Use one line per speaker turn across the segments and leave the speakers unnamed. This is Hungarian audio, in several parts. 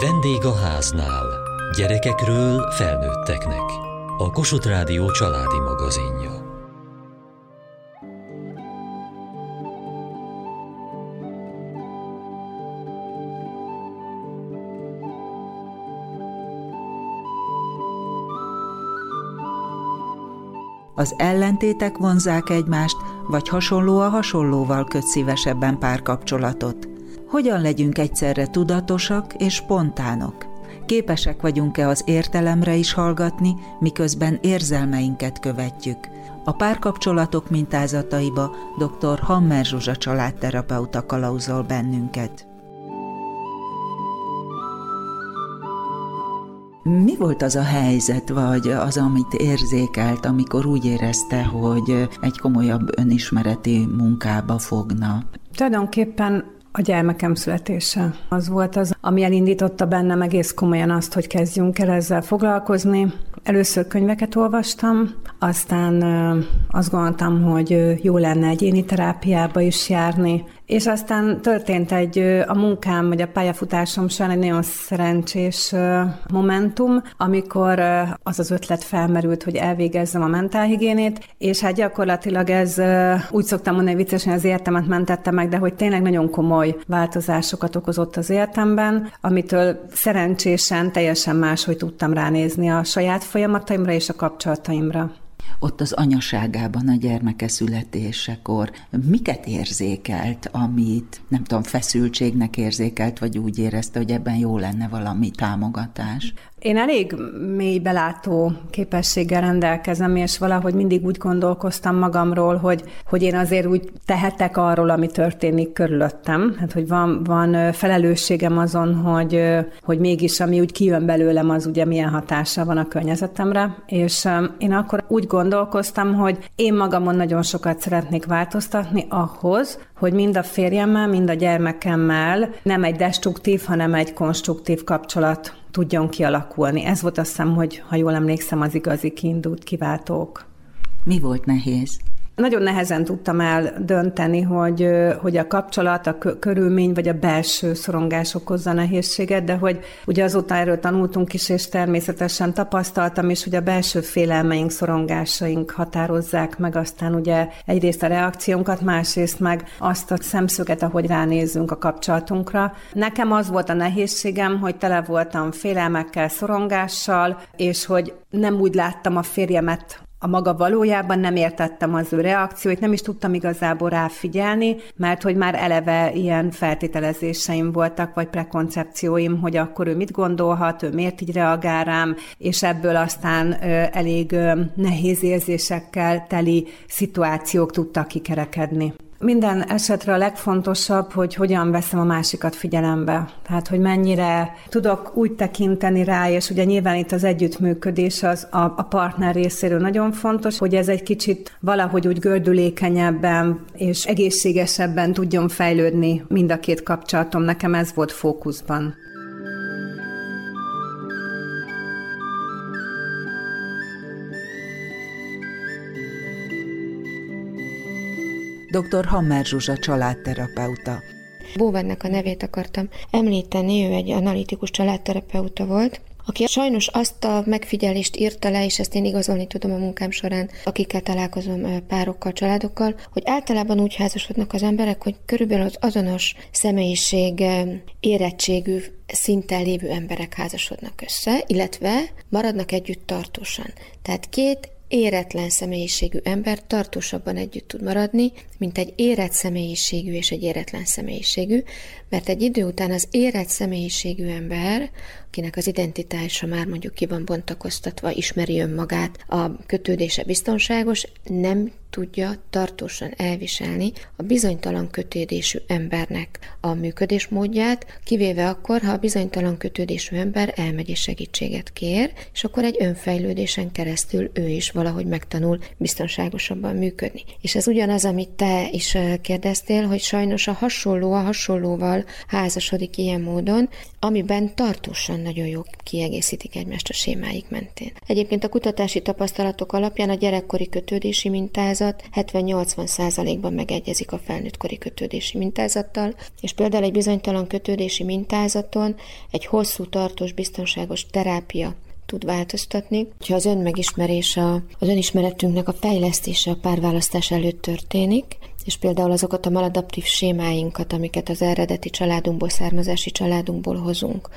Vendég a háznál. Gyerekekről felnőtteknek. A Kossuth Rádió családi magazinja.
Az ellentétek vonzák egymást, vagy hasonló a hasonlóval köt szívesebben párkapcsolatot. Hogyan legyünk egyszerre tudatosak és spontánok? Képesek vagyunk-e az értelemre is hallgatni, miközben érzelmeinket követjük? A párkapcsolatok mintázataiba dr. Hammer Zsuzsa családterapeuta kalauzol bennünket. Mi volt az a helyzet, vagy az, amit érzékelt, amikor úgy érezte, hogy egy komolyabb önismereti munkába fogna?
Tulajdonképpen a gyermekem születése. Az volt az, ami elindította bennem egész komolyan azt, hogy kezdjünk el ezzel foglalkozni. Először könyveket olvastam, aztán azt gondoltam, hogy jó lenne egyéni terápiába is járni, és aztán történt egy a munkám, vagy a pályafutásom során egy nagyon szerencsés momentum, amikor az az ötlet felmerült, hogy elvégezzem a mentálhigiénét, és hát gyakorlatilag ez úgy szoktam mondani viccesen, az életemet mentette meg, de hogy tényleg nagyon komoly változásokat okozott az életemben, amitől szerencsésen teljesen máshogy tudtam ránézni a saját folyamataimra és a kapcsolataimra
ott az anyaságában a gyermeke születésekor miket érzékelt, amit nem tudom, feszültségnek érzékelt, vagy úgy érezte, hogy ebben jó lenne valami támogatás?
Én elég mély belátó képességgel rendelkezem, és valahogy mindig úgy gondolkoztam magamról, hogy, hogy én azért úgy tehetek arról, ami történik körülöttem. Hát, hogy van, van felelősségem azon, hogy, hogy mégis ami úgy kijön belőlem, az ugye milyen hatása van a környezetemre. És én akkor úgy gondolkoztam, hogy én magamon nagyon sokat szeretnék változtatni ahhoz, hogy mind a férjemmel, mind a gyermekemmel nem egy destruktív, hanem egy konstruktív kapcsolat tudjon kialakulni. Ez volt azt hiszem, hogy ha jól emlékszem, az igazi kiindult kiváltók.
Mi volt nehéz?
Nagyon nehezen tudtam eldönteni, hogy, hogy a kapcsolat, a körülmény vagy a belső szorongás okozza nehézséget, de hogy ugye azóta erről tanultunk is, és természetesen tapasztaltam is, hogy a belső félelmeink, szorongásaink határozzák meg aztán ugye egyrészt a reakciónkat, másrészt meg azt a szemszöget, ahogy ránézünk a kapcsolatunkra. Nekem az volt a nehézségem, hogy tele voltam félelmekkel, szorongással, és hogy nem úgy láttam a férjemet, a maga valójában nem értettem az ő reakcióit, nem is tudtam igazából ráfigyelni, mert hogy már eleve ilyen feltételezéseim voltak, vagy prekoncepcióim, hogy akkor ő mit gondolhat, ő miért így reagál rám, és ebből aztán elég nehéz érzésekkel teli szituációk tudtak kikerekedni. Minden esetre a legfontosabb, hogy hogyan veszem a másikat figyelembe. Tehát, hogy mennyire tudok úgy tekinteni rá, és ugye nyilván itt az együttműködés az a, a partner részéről nagyon fontos, hogy ez egy kicsit valahogy úgy gördülékenyebben és egészségesebben tudjon fejlődni mind a két kapcsolatom. Nekem ez volt fókuszban.
Dr. Hammer Zsuzsa családterapeuta.
Bóvennek a nevét akartam említeni, ő egy analitikus családterapeuta volt, aki sajnos azt a megfigyelést írta le, és ezt én igazolni tudom a munkám során, akikkel találkozom párokkal, családokkal, hogy általában úgy házasodnak az emberek, hogy körülbelül az azonos személyiség érettségű szinten lévő emberek házasodnak össze, illetve maradnak együtt tartósan. Tehát két éretlen személyiségű ember tartósabban együtt tud maradni, mint egy érett személyiségű és egy éretlen személyiségű, mert egy idő után az érett személyiségű ember, akinek az identitása már mondjuk ki van bontakoztatva, ismeri önmagát, a kötődése biztonságos, nem tudja tartósan elviselni a bizonytalan kötődésű embernek a működésmódját, kivéve akkor, ha a bizonytalan kötődésű ember elmegy és segítséget kér, és akkor egy önfejlődésen keresztül ő is valahogy megtanul biztonságosabban működni. És ez ugyanaz, amit te te is kérdeztél, hogy sajnos a hasonló a hasonlóval házasodik ilyen módon, amiben tartósan nagyon jó kiegészítik egymást a sémáik mentén. Egyébként a kutatási tapasztalatok alapján a gyerekkori kötődési mintázat 70-80 százalékban megegyezik a felnőttkori kötődési mintázattal, és például egy bizonytalan kötődési mintázaton egy hosszú, tartós, biztonságos terápia tud változtatni. Ha az önmegismerés, a, az önismeretünknek a fejlesztése a párválasztás előtt történik, és például azokat a maladaptív sémáinkat, amiket az eredeti családunkból, származási családunkból hozunk,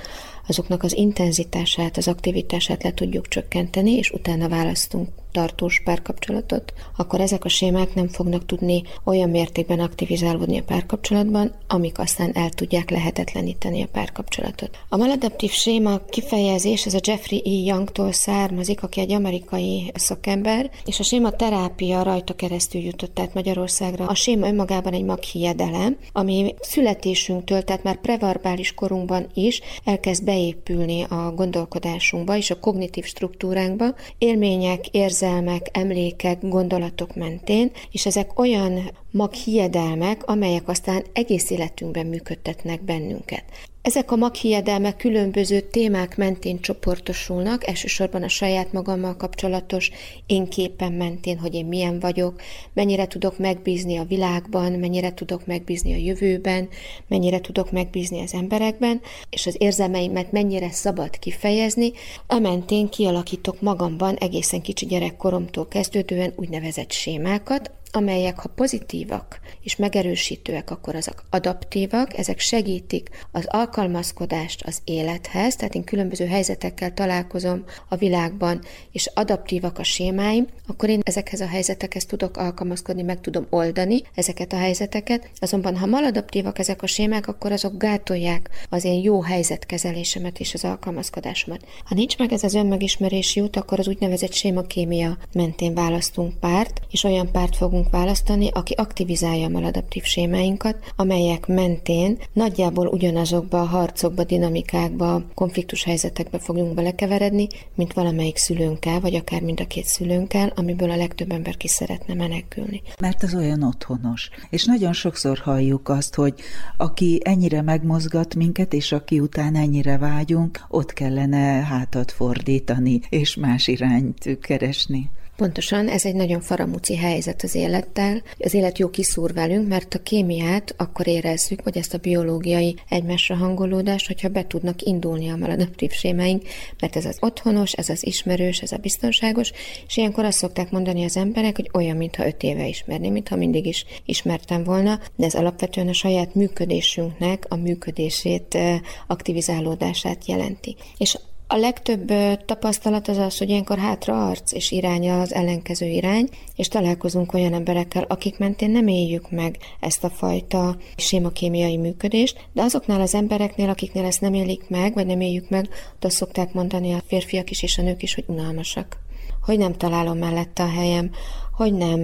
azoknak az intenzitását, az aktivitását le tudjuk csökkenteni, és utána választunk tartós párkapcsolatot, akkor ezek a sémák nem fognak tudni olyan mértékben aktivizálódni a párkapcsolatban, amik aztán el tudják lehetetleníteni a párkapcsolatot. A maladaptív séma kifejezés, ez a Jeffrey E. Youngtól származik, aki egy amerikai szakember, és a séma terápia rajta keresztül jutott át Magyarországra. A séma önmagában egy maghiedelem, ami születésünktől, tehát már preverbális korunkban is elkezd beépülni a gondolkodásunkba és a kognitív struktúránkba, élmények, érzelmek, emlékek, gondolatok mentén, és ezek olyan maghiedelmek, amelyek aztán egész életünkben működtetnek bennünket. Ezek a maghiedelmek különböző témák mentén csoportosulnak, elsősorban a saját magammal kapcsolatos én képen mentén, hogy én milyen vagyok, mennyire tudok megbízni a világban, mennyire tudok megbízni a jövőben, mennyire tudok megbízni az emberekben, és az érzelmeimet mennyire szabad kifejezni, a mentén kialakítok magamban egészen kicsi gyerekkoromtól kezdődően úgynevezett sémákat, amelyek ha pozitívak és megerősítőek, akkor azok adaptívak, ezek segítik az alkalmazkodást az élethez, tehát én különböző helyzetekkel találkozom a világban, és adaptívak a sémáim, akkor én ezekhez a helyzetekhez tudok alkalmazkodni, meg tudom oldani ezeket a helyzeteket, azonban ha maladaptívak ezek a sémák, akkor azok gátolják az én jó helyzetkezelésemet és az alkalmazkodásomat. Ha nincs meg ez az önmegismerési út, akkor az úgynevezett sémakémia mentén választunk párt, és olyan párt fogunk fogunk választani, aki aktivizálja a maladaptív sémáinkat, amelyek mentén nagyjából ugyanazokba a harcokba, dinamikákba, konfliktus helyzetekbe fogunk belekeveredni, mint valamelyik szülőnkkel, vagy akár mind a két szülőnkkel, amiből a legtöbb ember ki szeretne menekülni.
Mert az olyan otthonos. És nagyon sokszor halljuk azt, hogy aki ennyire megmozgat minket, és aki után ennyire vágyunk, ott kellene hátat fordítani, és más irányt keresni.
Pontosan, ez egy nagyon faramúci helyzet az élettel. Az élet jó kiszúr velünk, mert a kémiát akkor érezzük, vagy ezt a biológiai egymásra hangolódást, hogyha be tudnak indulni a maladaptív sémáink, mert ez az otthonos, ez az ismerős, ez a biztonságos, és ilyenkor azt szokták mondani az emberek, hogy olyan, mintha öt éve ismerni, mintha mindig is ismertem volna, de ez alapvetően a saját működésünknek a működését, eh, aktivizálódását jelenti. És a legtöbb tapasztalat az az, hogy ilyenkor hátra arc és iránya az ellenkező irány, és találkozunk olyan emberekkel, akik mentén nem éljük meg ezt a fajta sémakémiai működést, de azoknál az embereknél, akiknél ezt nem élik meg, vagy nem éljük meg, ott azt szokták mondani a férfiak is és a nők is, hogy unalmasak. Hogy nem találom mellette a helyem, hogy nem,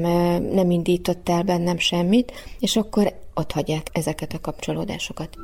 nem indított el bennem semmit, és akkor ott hagyják ezeket a kapcsolódásokat.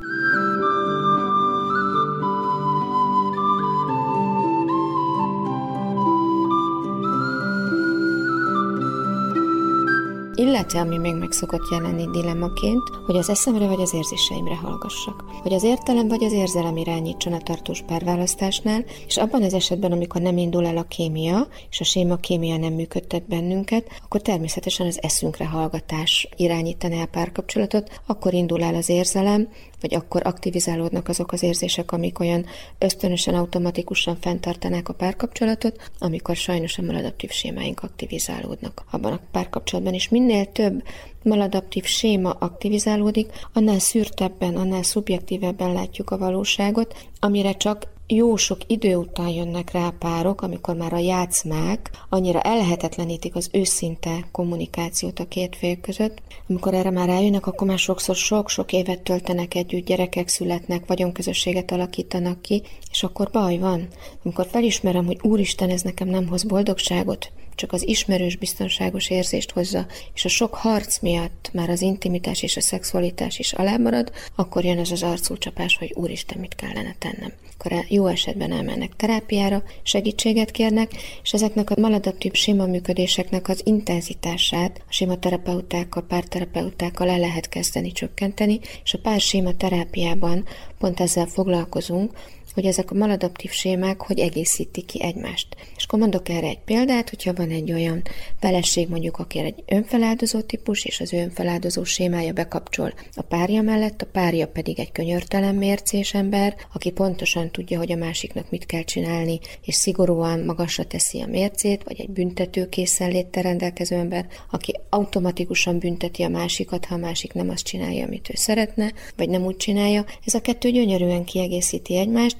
Illetve, ami még meg szokott jelenni dilemmaként, hogy az eszemre vagy az érzéseimre hallgassak. Hogy az értelem vagy az érzelem irányítson a tartós párválasztásnál, és abban az esetben, amikor nem indul el a kémia, és a séma kémia nem működtet bennünket, akkor természetesen az eszünkre hallgatás irányítaná a párkapcsolatot, akkor indul el az érzelem, vagy akkor aktivizálódnak azok az érzések, amik olyan ösztönösen, automatikusan fenntartanák a párkapcsolatot, amikor sajnos a maladaptív sémáink aktivizálódnak. Abban a párkapcsolatban, és minél több maladaptív séma aktivizálódik, annál szűrtebben, annál szubjektívebben látjuk a valóságot, amire csak jó sok idő után jönnek rá párok, amikor már a játszmák annyira ellehetetlenítik az őszinte kommunikációt a két fél között. Amikor erre már rájönnek, akkor már sokszor sok-sok évet töltenek együtt, gyerekek születnek, vagyonközösséget alakítanak ki, és akkor baj van. Amikor felismerem, hogy úristen, ez nekem nem hoz boldogságot, csak az ismerős biztonságos érzést hozza, és a sok harc miatt már az intimitás és a szexualitás is alámarad, akkor jön az az arcúcsapás, hogy úristen, mit kellene tennem. Akkor jó esetben elmennek terápiára, segítséget kérnek, és ezeknek a maladaptív sima működéseknek az intenzitását a sima terapeutákkal, párterapeutákkal el lehet kezdeni csökkenteni, és a pár sima terápiában pont ezzel foglalkozunk, hogy ezek a maladaptív sémák hogy egészítik ki egymást. És akkor mondok erre egy példát, hogyha van egy olyan feleség, mondjuk, aki egy önfeláldozó típus, és az önfeláldozó sémája bekapcsol a párja mellett, a párja pedig egy könyörtelen mércés ember, aki pontosan tudja, hogy a másiknak mit kell csinálni, és szigorúan magasra teszi a mércét, vagy egy büntető készenléttel rendelkező ember, aki automatikusan bünteti a másikat, ha a másik nem azt csinálja, amit ő szeretne, vagy nem úgy csinálja. Ez a kettő gyönyörűen kiegészíti egymást,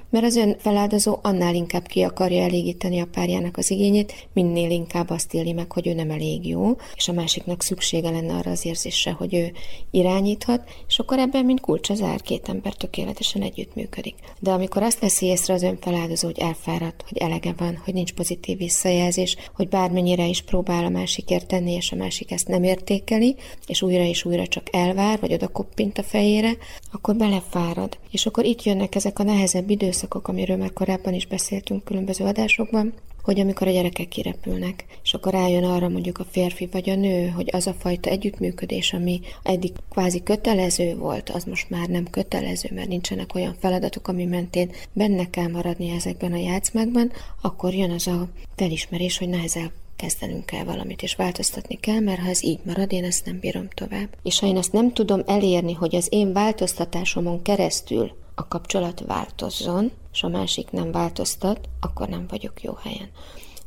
mert az ön feláldozó annál inkább ki akarja elégíteni a párjának az igényét, minél inkább azt éli meg, hogy ő nem elég jó, és a másiknak szüksége lenne arra az érzésre, hogy ő irányíthat, és akkor ebben, mint kulcs az ár, két ember tökéletesen együttműködik. De amikor azt veszi észre az önfeláldozó, hogy elfáradt, hogy elege van, hogy nincs pozitív visszajelzés, hogy bármennyire is próbál a másikért tenni, és a másik ezt nem értékeli, és újra és újra csak elvár, vagy oda koppint a fejére, akkor belefárad. És akkor itt jönnek ezek a nehezebb időszakok, amiről már korábban is beszéltünk különböző adásokban, hogy amikor a gyerekek kirepülnek, és akkor rájön arra mondjuk a férfi vagy a nő, hogy az a fajta együttműködés, ami eddig kvázi kötelező volt, az most már nem kötelező, mert nincsenek olyan feladatok, ami mentén benne kell maradni ezekben a játszmákban, akkor jön az a felismerés, hogy nehezel kezdenünk kell valamit, és változtatni kell, mert ha ez így marad, én ezt nem bírom tovább. És ha én ezt nem tudom elérni, hogy az én változtatásomon keresztül a kapcsolat változzon, és a másik nem változtat, akkor nem vagyok jó helyen.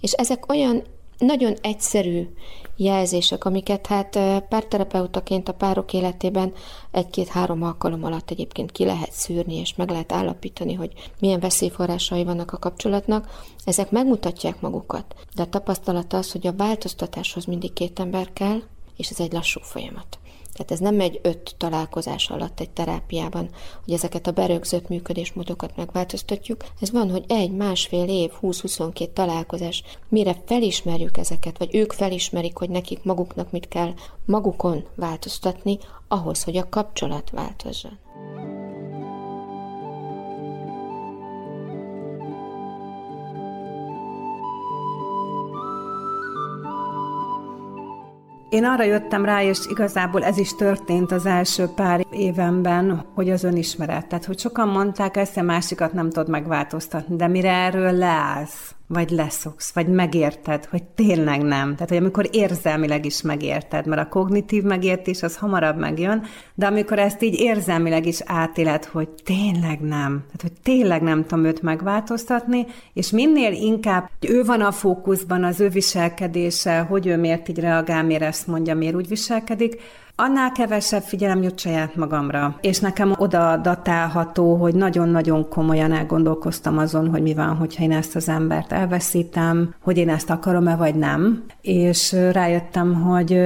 És ezek olyan nagyon egyszerű jelzések, amiket hát párterapeutaként a párok életében egy-két-három alkalom alatt egyébként ki lehet szűrni, és meg lehet állapítani, hogy milyen veszélyforrásai vannak a kapcsolatnak, ezek megmutatják magukat. De a tapasztalat az, hogy a változtatáshoz mindig két ember kell, és ez egy lassú folyamat. Tehát ez nem egy öt találkozás alatt egy terápiában, hogy ezeket a berögzött működésmódokat megváltoztatjuk. Ez van, hogy egy, másfél év, 20-22 találkozás, mire felismerjük ezeket, vagy ők felismerik, hogy nekik maguknak mit kell magukon változtatni, ahhoz, hogy a kapcsolat változzon.
Én arra jöttem rá, és igazából ez is történt az első pár évenben, hogy az önismeret. Tehát, hogy sokan mondták, ezt a másikat nem tudod megváltoztatni, de mire erről leállsz, vagy leszoksz, vagy megérted, hogy tényleg nem. Tehát, hogy amikor érzelmileg is megérted, mert a kognitív megértés az hamarabb megjön, de amikor ezt így érzelmileg is átéled, hogy tényleg nem, tehát, hogy tényleg nem tudom őt megváltoztatni, és minél inkább ő van a fókuszban, az ő viselkedése, hogy ő miért így reagál, miért ezt mondja, miért úgy viselkedik, Annál kevesebb figyelem jut saját magamra, és nekem oda datálható, hogy nagyon-nagyon komolyan elgondolkoztam azon, hogy mi van, hogyha én ezt az embert elveszítem, hogy én ezt akarom-e vagy nem, és rájöttem, hogy,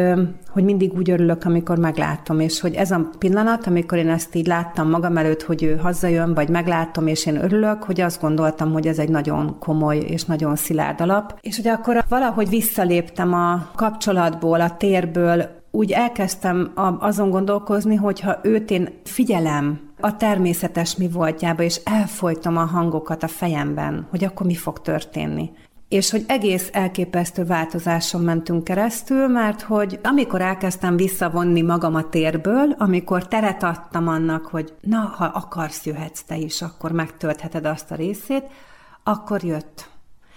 hogy mindig úgy örülök, amikor meglátom, és hogy ez a pillanat, amikor én ezt így láttam magam előtt, hogy ő hazajön, vagy meglátom, és én örülök, hogy azt gondoltam, hogy ez egy nagyon komoly és nagyon szilárd alap. És hogy akkor valahogy visszaléptem a kapcsolatból, a térből, úgy elkezdtem azon gondolkozni, hogy ha őt én figyelem a természetes mi voltjába, és elfolytom a hangokat a fejemben, hogy akkor mi fog történni. És hogy egész elképesztő változáson mentünk keresztül, mert hogy amikor elkezdtem visszavonni magam a térből, amikor teret adtam annak, hogy na, ha akarsz, jöhetsz te is, akkor megtöltheted azt a részét, akkor jött.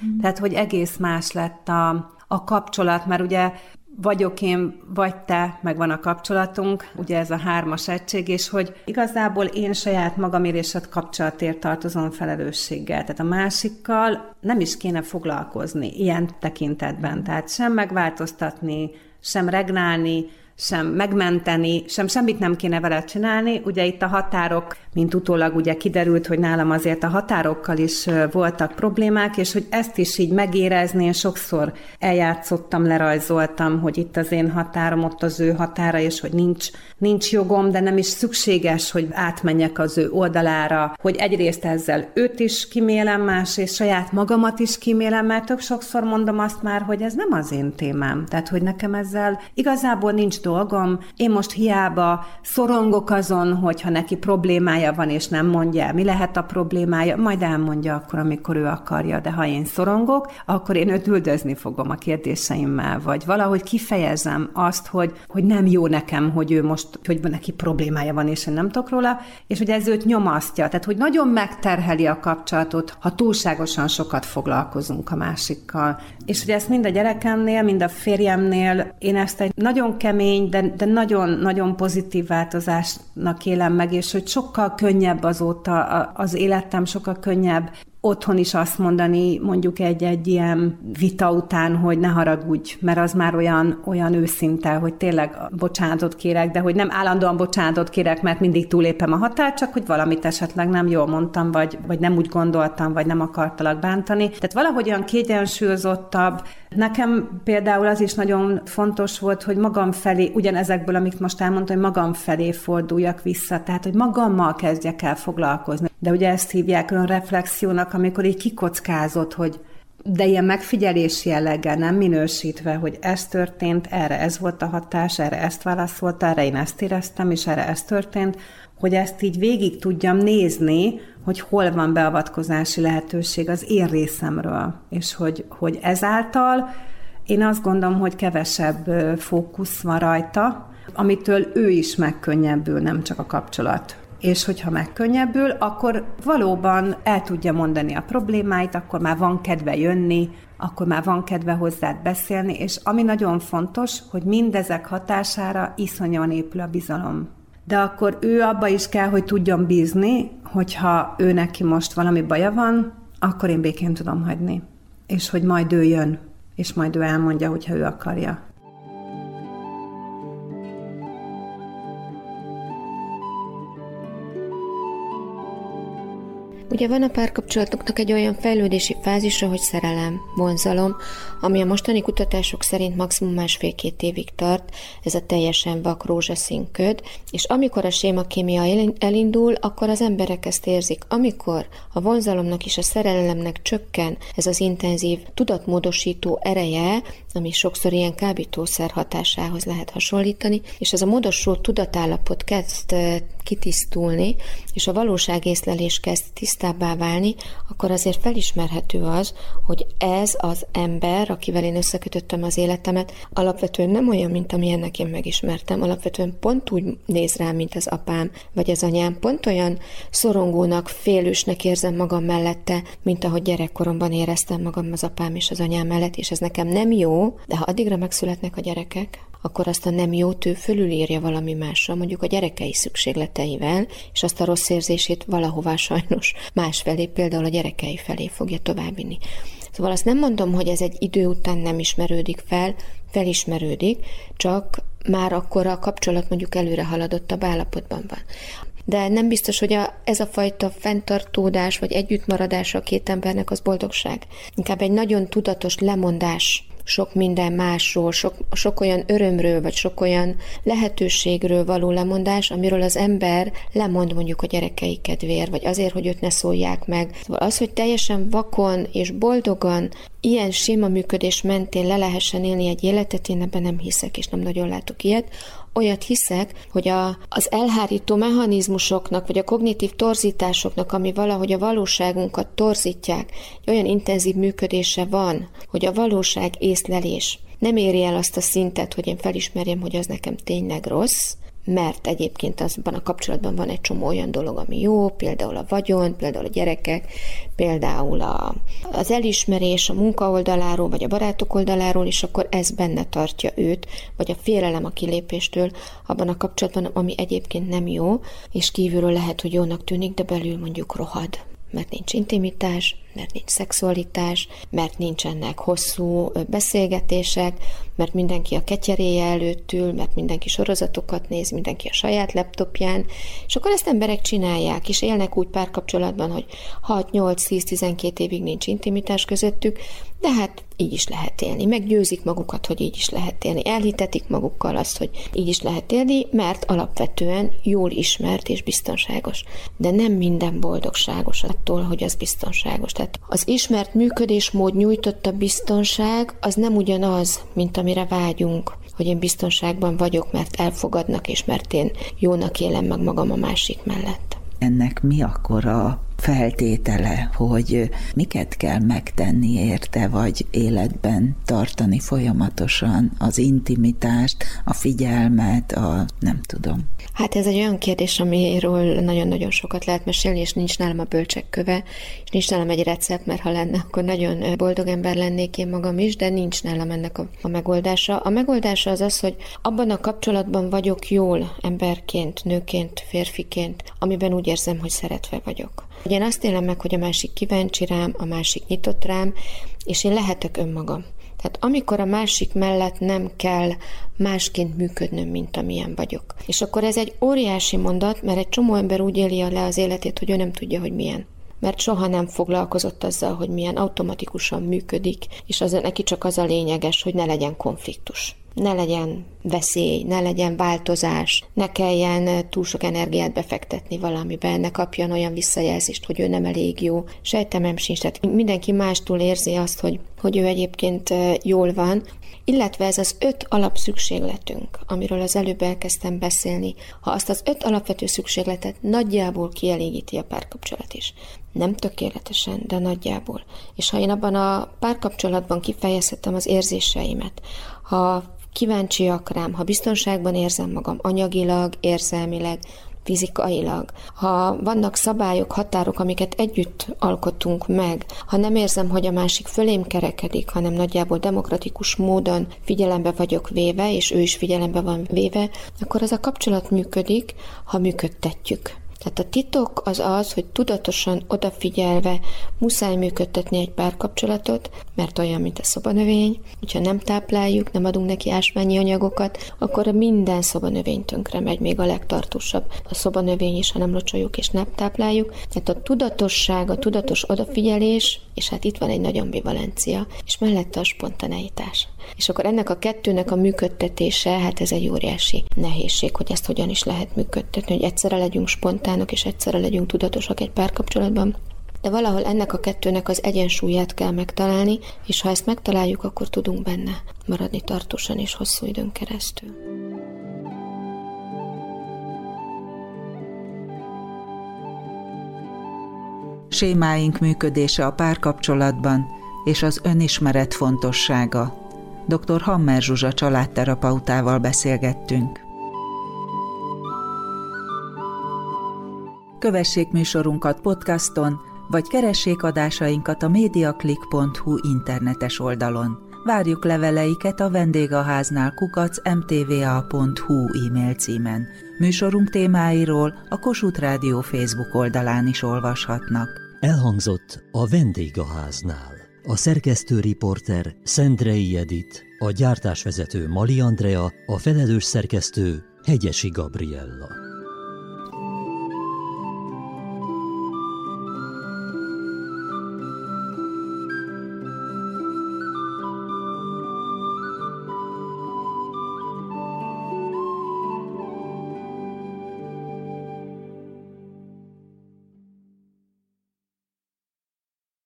Mm. Tehát, hogy egész más lett a, a kapcsolat, mert ugye vagyok én, vagy te, meg van a kapcsolatunk, ugye ez a hármas egység, és hogy igazából én saját magamért és kapcsolatért tartozom felelősséggel. Tehát a másikkal nem is kéne foglalkozni ilyen tekintetben. Tehát sem megváltoztatni, sem regnálni, sem megmenteni, sem semmit nem kéne vele csinálni. Ugye itt a határok, mint utólag ugye kiderült, hogy nálam azért a határokkal is voltak problémák, és hogy ezt is így megérezni, én sokszor eljátszottam, lerajzoltam, hogy itt az én határom, ott az ő határa, és hogy nincs, nincs jogom, de nem is szükséges, hogy átmenjek az ő oldalára, hogy egyrészt ezzel őt is kimélem, másrészt saját magamat is kimélem, mert tök sokszor mondom azt már, hogy ez nem az én témám. Tehát, hogy nekem ezzel igazából nincs dolgom. Én most hiába szorongok azon, hogyha neki problémája van, és nem mondja mi lehet a problémája, majd elmondja akkor, amikor ő akarja. De ha én szorongok, akkor én őt üldözni fogom a kérdéseimmel, vagy valahogy kifejezem azt, hogy, hogy nem jó nekem, hogy ő most, hogy neki problémája van, és én nem tudok róla, és hogy ez őt nyomasztja. Tehát, hogy nagyon megterheli a kapcsolatot, ha túlságosan sokat foglalkozunk a másikkal. És hogy ezt mind a gyerekemnél, mind a férjemnél, én ezt egy nagyon kemény, de, de nagyon-nagyon pozitív változásnak élem meg, és hogy sokkal könnyebb azóta az életem, sokkal könnyebb otthon is azt mondani, mondjuk egy-egy ilyen vita után, hogy ne haragudj, mert az már olyan, olyan őszinte, hogy tényleg bocsánatot kérek, de hogy nem állandóan bocsánatot kérek, mert mindig túlépem a határt, csak hogy valamit esetleg nem jól mondtam, vagy, vagy nem úgy gondoltam, vagy nem akartalak bántani. Tehát valahogy olyan kiegyensúlyozottabb. Nekem például az is nagyon fontos volt, hogy magam felé, ugyanezekből, amit most elmondtam, hogy magam felé forduljak vissza, tehát hogy magammal kezdjek el foglalkozni. De ugye ezt hívják olyan reflexiónak, amikor így kikockázott, hogy de ilyen megfigyelés jelleggel nem minősítve, hogy ez történt, erre ez volt a hatás, erre ezt válaszolt, erre én ezt éreztem, és erre ez történt, hogy ezt így végig tudjam nézni, hogy hol van beavatkozási lehetőség az én részemről, és hogy, hogy ezáltal én azt gondolom, hogy kevesebb fókusz van rajta, amitől ő is megkönnyebbül, nem csak a kapcsolat és hogyha megkönnyebbül, akkor valóban el tudja mondani a problémáit, akkor már van kedve jönni, akkor már van kedve hozzád beszélni, és ami nagyon fontos, hogy mindezek hatására iszonyan épül a bizalom. De akkor ő abba is kell, hogy tudjon bízni, hogyha ő neki most valami baja van, akkor én békén tudom hagyni. És hogy majd ő jön, és majd ő elmondja, hogyha ő akarja.
Ugye van a párkapcsolatoknak egy olyan fejlődési fázisa, hogy szerelem, vonzalom, ami a mostani kutatások szerint maximum másfél-két évig tart, ez a teljesen vak rózsaszín köd, és amikor a sémakémia elindul, akkor az emberek ezt érzik. Amikor a vonzalomnak és a szerelemnek csökken ez az intenzív tudatmódosító ereje, ami sokszor ilyen kábítószer hatásához lehet hasonlítani, és ez a módosult tudatállapot kezd kitisztulni, és a valóságészlelés kezd tisztábbá válni, akkor azért felismerhető az, hogy ez az ember, akivel én összekötöttem az életemet, alapvetően nem olyan, mint amilyennek én megismertem, alapvetően pont úgy néz rám, mint az apám, vagy az anyám, pont olyan szorongónak, félősnek érzem magam mellette, mint ahogy gyerekkoromban éreztem magam az apám és az anyám mellett, és ez nekem nem jó, de ha addigra megszületnek a gyerekek, akkor azt a nem jót ő fölülírja valami másra, mondjuk a gyerekei szükségleteivel, és azt a rossz érzését valahová sajnos másfelé, például a gyerekei felé fogja továbbvinni. Szóval azt nem mondom, hogy ez egy idő után nem ismerődik fel, felismerődik, csak már akkor a kapcsolat mondjuk előre haladottabb állapotban van. De nem biztos, hogy a, ez a fajta fenntartódás vagy együttmaradás a két embernek az boldogság. Inkább egy nagyon tudatos lemondás sok minden másról, sok, sok olyan örömről, vagy sok olyan lehetőségről való lemondás, amiről az ember lemond mondjuk a gyerekei kedvéért, vagy azért, hogy őt ne szólják meg. Szóval az, hogy teljesen vakon és boldogan ilyen séma működés mentén le lehessen élni egy életet, én ebben nem hiszek, és nem nagyon látok ilyet, olyat hiszek, hogy a, az elhárító mechanizmusoknak, vagy a kognitív torzításoknak, ami valahogy a valóságunkat torzítják, egy olyan intenzív működése van, hogy a valóság észlelés. Nem éri el azt a szintet, hogy én felismerjem, hogy az nekem tényleg rossz, mert egyébként azban a kapcsolatban van egy csomó olyan dolog, ami jó, például a vagyon, például a gyerekek, például a, az elismerés a munka oldaláról, vagy a barátok oldaláról, és akkor ez benne tartja őt, vagy a félelem a kilépéstől abban a kapcsolatban, ami egyébként nem jó, és kívülről lehet, hogy jónak tűnik, de belül mondjuk rohad mert nincs intimitás, mert nincs szexualitás, mert nincsenek hosszú beszélgetések, mert mindenki a ketyeréje előtt ül, mert mindenki sorozatokat néz, mindenki a saját laptopján, és akkor ezt emberek csinálják, és élnek úgy párkapcsolatban, hogy 6-8-10-12 évig nincs intimitás közöttük, de hát így is lehet élni. Meggyőzik magukat, hogy így is lehet élni. Elhitetik magukkal azt, hogy így is lehet élni, mert alapvetően jól ismert és biztonságos. De nem minden boldogságos attól, hogy az biztonságos. Tehát az ismert működésmód nyújtotta biztonság, az nem ugyanaz, mint amire vágyunk hogy én biztonságban vagyok, mert elfogadnak, és mert én jónak élem meg magam a másik mellett.
Ennek mi akkor a feltétele, hogy miket kell megtenni érte, vagy életben tartani folyamatosan az intimitást, a figyelmet, a nem tudom.
Hát ez egy olyan kérdés, amiről nagyon-nagyon sokat lehet mesélni, és nincs nálam a bölcsek köve, és nincs nálam egy recept, mert ha lenne, akkor nagyon boldog ember lennék én magam is, de nincs nálam ennek a, a megoldása. A megoldása az az, hogy abban a kapcsolatban vagyok jól emberként, nőként, férfiként, amiben úgy érzem, hogy szeretve vagyok. Hogy én azt élem meg, hogy a másik kíváncsi rám, a másik nyitott rám, és én lehetek önmagam. Tehát amikor a másik mellett nem kell másként működnöm, mint amilyen vagyok. És akkor ez egy óriási mondat, mert egy csomó ember úgy éli le az életét, hogy ő nem tudja, hogy milyen mert soha nem foglalkozott azzal, hogy milyen automatikusan működik, és az neki csak az a lényeges, hogy ne legyen konfliktus ne legyen veszély, ne legyen változás, ne kelljen túl sok energiát befektetni valamibe, ne kapjon olyan visszajelzést, hogy ő nem elég jó. Sejtemem sincs, tehát mindenki mástól érzi azt, hogy, hogy ő egyébként jól van, illetve ez az öt alapszükségletünk, amiről az előbb elkezdtem beszélni, ha azt az öt alapvető szükségletet nagyjából kielégíti a párkapcsolat is. Nem tökéletesen, de nagyjából. És ha én abban a párkapcsolatban kifejezhetem az érzéseimet, ha kíváncsiak rám, ha biztonságban érzem magam anyagilag, érzelmileg, fizikailag, ha vannak szabályok, határok, amiket együtt alkotunk meg, ha nem érzem, hogy a másik fölém kerekedik, hanem nagyjából demokratikus módon figyelembe vagyok véve, és ő is figyelembe van véve, akkor az a kapcsolat működik, ha működtetjük. Tehát a titok az az, hogy tudatosan odafigyelve muszáj működtetni egy párkapcsolatot, mert olyan, mint a szobanövény, hogyha nem tápláljuk, nem adunk neki ásványi anyagokat, akkor minden szobanövény tönkre megy, még a legtartósabb. A szobanövény is, ha nem locsoljuk és nem tápláljuk. Tehát a tudatosság, a tudatos odafigyelés, és hát itt van egy nagy ambivalencia, és mellette a spontaneitás. És akkor ennek a kettőnek a működtetése, hát ez egy óriási nehézség, hogy ezt hogyan is lehet működtetni, hogy egyszerre legyünk spontánok, és egyszerre legyünk tudatosak egy párkapcsolatban, de valahol ennek a kettőnek az egyensúlyát kell megtalálni, és ha ezt megtaláljuk, akkor tudunk benne maradni tartósan és hosszú időn keresztül.
Sémáink működése a párkapcsolatban és az önismeret fontossága. Dr. Hammer Zsuzsa családterapeutával beszélgettünk. Kövessék műsorunkat podcaston, vagy keressék adásainkat a mediaclick.hu internetes oldalon. Várjuk leveleiket a vendégháznál kukac mtva.hu e-mail címen. Műsorunk témáiról a Kossuth Rádió Facebook oldalán is olvashatnak.
Elhangzott a vendégháznál. A szerkesztő riporter Szendrei Edit, a gyártásvezető Mali Andrea, a felelős szerkesztő Hegyesi Gabriella.